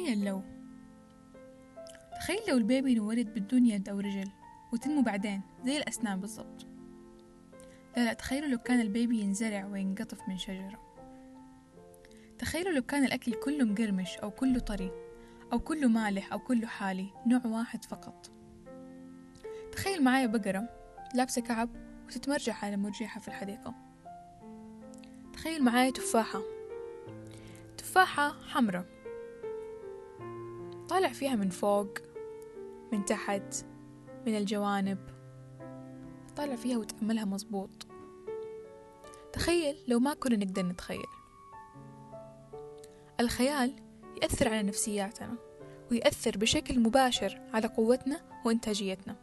تخيل لو تخيل لو البيبي انولد بدون يد أو رجل وتنمو بعدين زي الأسنان بالضبط. لا لا تخيلوا لو كان البيبي ينزرع وينقطف من شجرة. تخيلوا لو كان الأكل كله مقرمش أو كله طري أو كله مالح أو كله حالي نوع واحد فقط. تخيل معايا بقرة لابسة كعب وتتمرجح على مرجحة في الحديقة. تخيل معايا تفاحة تفاحة حمرة طالع فيها من فوق من تحت من الجوانب طالع فيها وتأملها مظبوط. تخيل لو ما كنا نقدر نتخيل. الخيال يأثر على نفسياتنا ويأثر بشكل مباشر على قوتنا وإنتاجيتنا.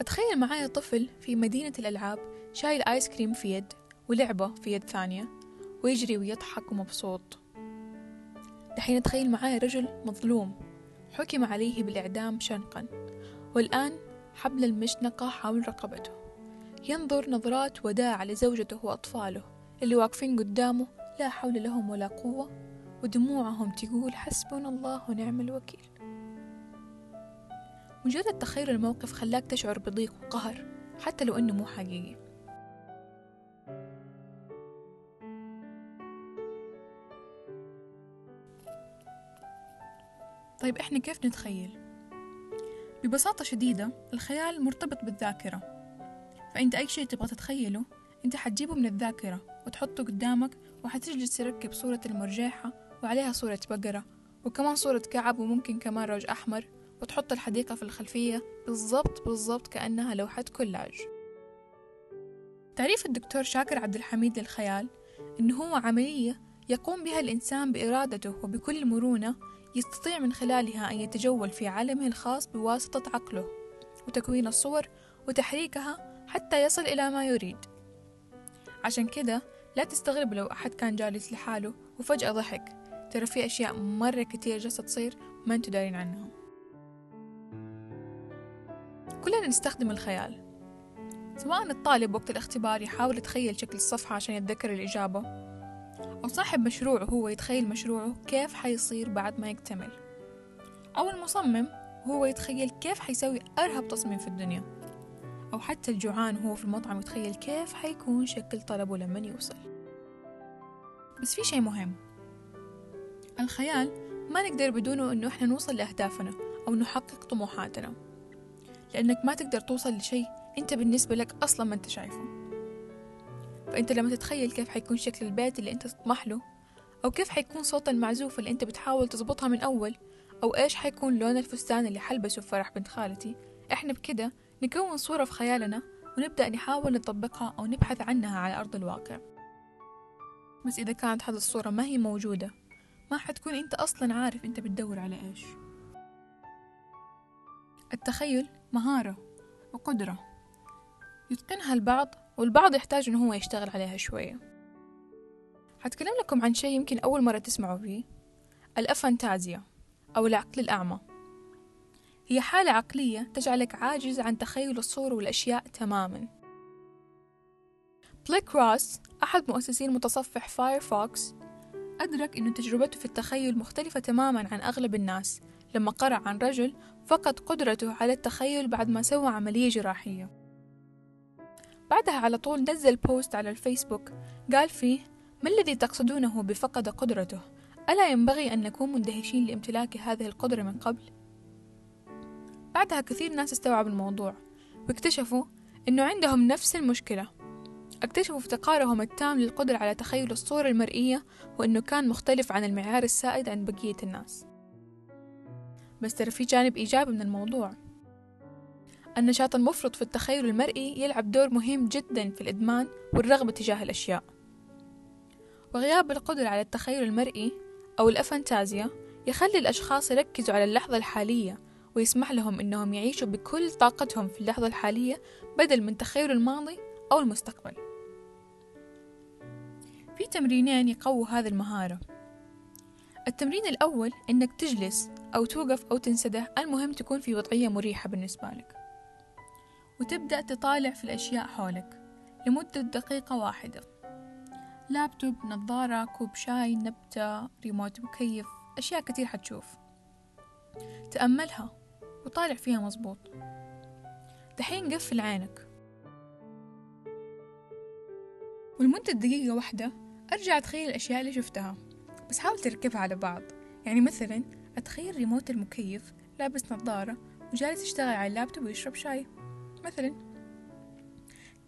أتخيل معايا طفل في مدينة الألعاب شايل آيس كريم في يد ولعبة في يد ثانية ويجري ويضحك ومبسوط. دحين أتخيل معايا رجل مظلوم حكم عليه بالإعدام شنقا والآن حبل المشنقة حول رقبته. ينظر نظرات وداع لزوجته وأطفاله اللي واقفين قدامه لا حول لهم ولا قوة ودموعهم تقول حسبنا الله ونعم الوكيل. مجرد تخيل الموقف خلاك تشعر بضيق وقهر حتى لو أنه مو حقيقي. طيب إحنا كيف نتخيل؟ ببساطة شديدة الخيال مرتبط بالذاكرة فأنت أي شيء تبغى تتخيله أنت حتجيبه من الذاكرة وتحطه قدامك وحتجلس تركب صورة المرجيحة وعليها صورة بقرة وكمان صورة كعب وممكن كمان روج أحمر وتحط الحديقة في الخلفية بالضبط بالضبط كأنها لوحة كولاج تعريف الدكتور شاكر عبد الحميد للخيال إنه هو عملية يقوم بها الإنسان بإرادته وبكل مرونة يستطيع من خلالها أن يتجول في عالمه الخاص بواسطة عقله وتكوين الصور وتحريكها حتى يصل إلى ما يريد. عشان كده لا تستغرب لو أحد كان جالس لحاله وفجأة ضحك. ترى في أشياء مرة كتير جالسة تصير ما أنتوا دارين عنها. كلنا نستخدم الخيال. سواء الطالب وقت الاختبار يحاول يتخيل شكل الصفحة عشان يتذكر الإجابة أو صاحب مشروع هو يتخيل مشروعه كيف حيصير بعد ما يكتمل. أو المصمم هو يتخيل كيف حيسوي أرهب تصميم في الدنيا. أو حتى الجوعان وهو في المطعم يتخيل كيف حيكون شكل طلبه لما يوصل. بس في شي مهم. الخيال ما نقدر بدونه إنه إحنا نوصل لأهدافنا أو نحقق طموحاتنا. لأنك ما تقدر توصل لشيء أنت بالنسبة لك أصلا ما أنت شايفه. فأنت لما تتخيل كيف حيكون شكل البيت اللي أنت تطمح له أو كيف حيكون صوت المعزوفة اللي أنت بتحاول تظبطها من أول أو إيش حيكون لون الفستان اللي حلبسه في فرح بنت خالتي إحنا بكده نكون صورة في خيالنا ونبدأ نحاول نطبقها أو نبحث عنها على أرض الواقع. بس إذا كانت هذه الصورة ما هي موجودة ما حتكون أنت أصلا عارف أنت بتدور على إيش. التخيل مهارة وقدرة. يتقنها البعض والبعض يحتاج إنه هو يشتغل عليها شوية. حتكلم لكم عن شيء يمكن أول مرة تسمعوا فيه. ال aphantasia أو العقل الأعمى. هي حالة عقلية تجعلك عاجز عن تخيل الصور والأشياء تماما. بليك روس أحد مؤسسين متصفح فايرفوكس أدرك أن تجربته في التخيل مختلفة تماما عن أغلب الناس. لما قرأ عن رجل فقد قدرته على التخيل بعد ما سوى عملية جراحية. بعدها على طول نزل post على الفيسبوك قال فيه ما الذي تقصدونه بفقد قدرته؟ ألا ينبغي أن نكون مندهشين لامتلاك هذه القدرة من قبل؟ بعدها كثير ناس استوعبوا الموضوع واكتشفوا أنه عندهم نفس المشكلة. اكتشفوا افتقارهم التام للقدرة على تخيل الصورة المرئية وأنه كان مختلف عن المعيار السائد عند بقية الناس. بس ترى في جانب إيجابي من الموضوع. النشاط المفرط في التخيل المرئي يلعب دور مهم جدا في الإدمان والرغبة تجاه الأشياء. وغياب القدرة على التخيل المرئي أو الأفانتازيا يخلي الأشخاص يركزوا على اللحظة الحالية ويسمح لهم إنهم يعيشوا بكل طاقتهم في اللحظة الحالية بدل من تخيل الماضي أو المستقبل. في تمرينين يقووا هذه المهارة. التمرين الأول إنك تجلس أو توقف أو تنسدح المهم تكون في وضعية مريحة بالنسبة لك. وتبدأ تطالع في الأشياء حولك لمدة دقيقة واحدة. لابتوب نظارة كوب شاي نبتة ريموت مكيف أشياء كتير حتشوف. تأملها وطالع فيها مظبوط. دحين قفل عينك. ولمدة دقيقة واحدة أرجع أتخيل الأشياء اللي شفتها بس حاول تركبها على بعض. يعني مثلا أتخيل ريموت المكيف لابس نظارة وجالس يشتغل على اللابتوب ويشرب شاي. مثلا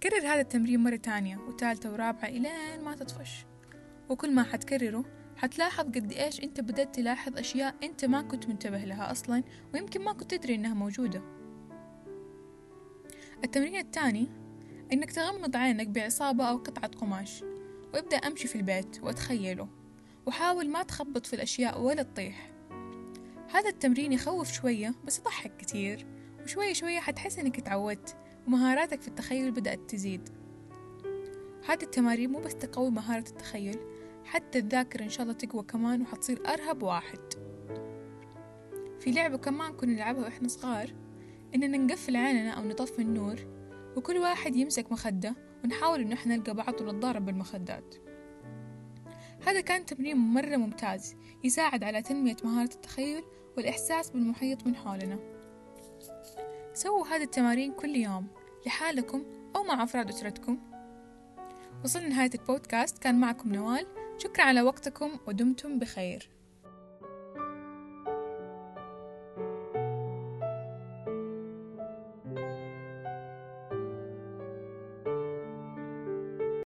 كرر هذا التمرين مرة تانية وثالثة ورابعة إلين ما تطفش. وكل ما حتكرره حتلاحظ قد إيش أنت بدأت تلاحظ أشياء أنت ما كنت منتبه لها أصلا ويمكن ما كنت تدري إنها موجودة. التمرين الثاني إنك تغمض عينك بعصابة أو قطعة قماش وابدأ أمشي في البيت وأتخيله وحاول ما تخبط في الأشياء ولا تطيح. هذا التمرين يخوف شوية بس يضحك كتير. وشوية شوية حتحس إنك تعودت ومهاراتك في التخيل بدأت تزيد. هذه التمارين مو بس تقوي مهارة التخيل حتى الذاكرة إن شاء الله تقوى كمان وحتصير أرهب واحد. في لعبة كمان كنا نلعبها وإحنا صغار إننا نقفل عيننا أو نطفي النور وكل واحد يمسك مخدة ونحاول إنه إحنا نلقى بعض ونتضارب بالمخدات. هذا كان تمرين مرة ممتاز يساعد على تنمية مهارة التخيل والإحساس بالمحيط من حولنا. سووا هذه التمارين كل يوم لحالكم أو مع أفراد أسرتكم. وصلنا نهاية البودكاست. كان معكم نوال. شكرا على وقتكم ودمتم بخير.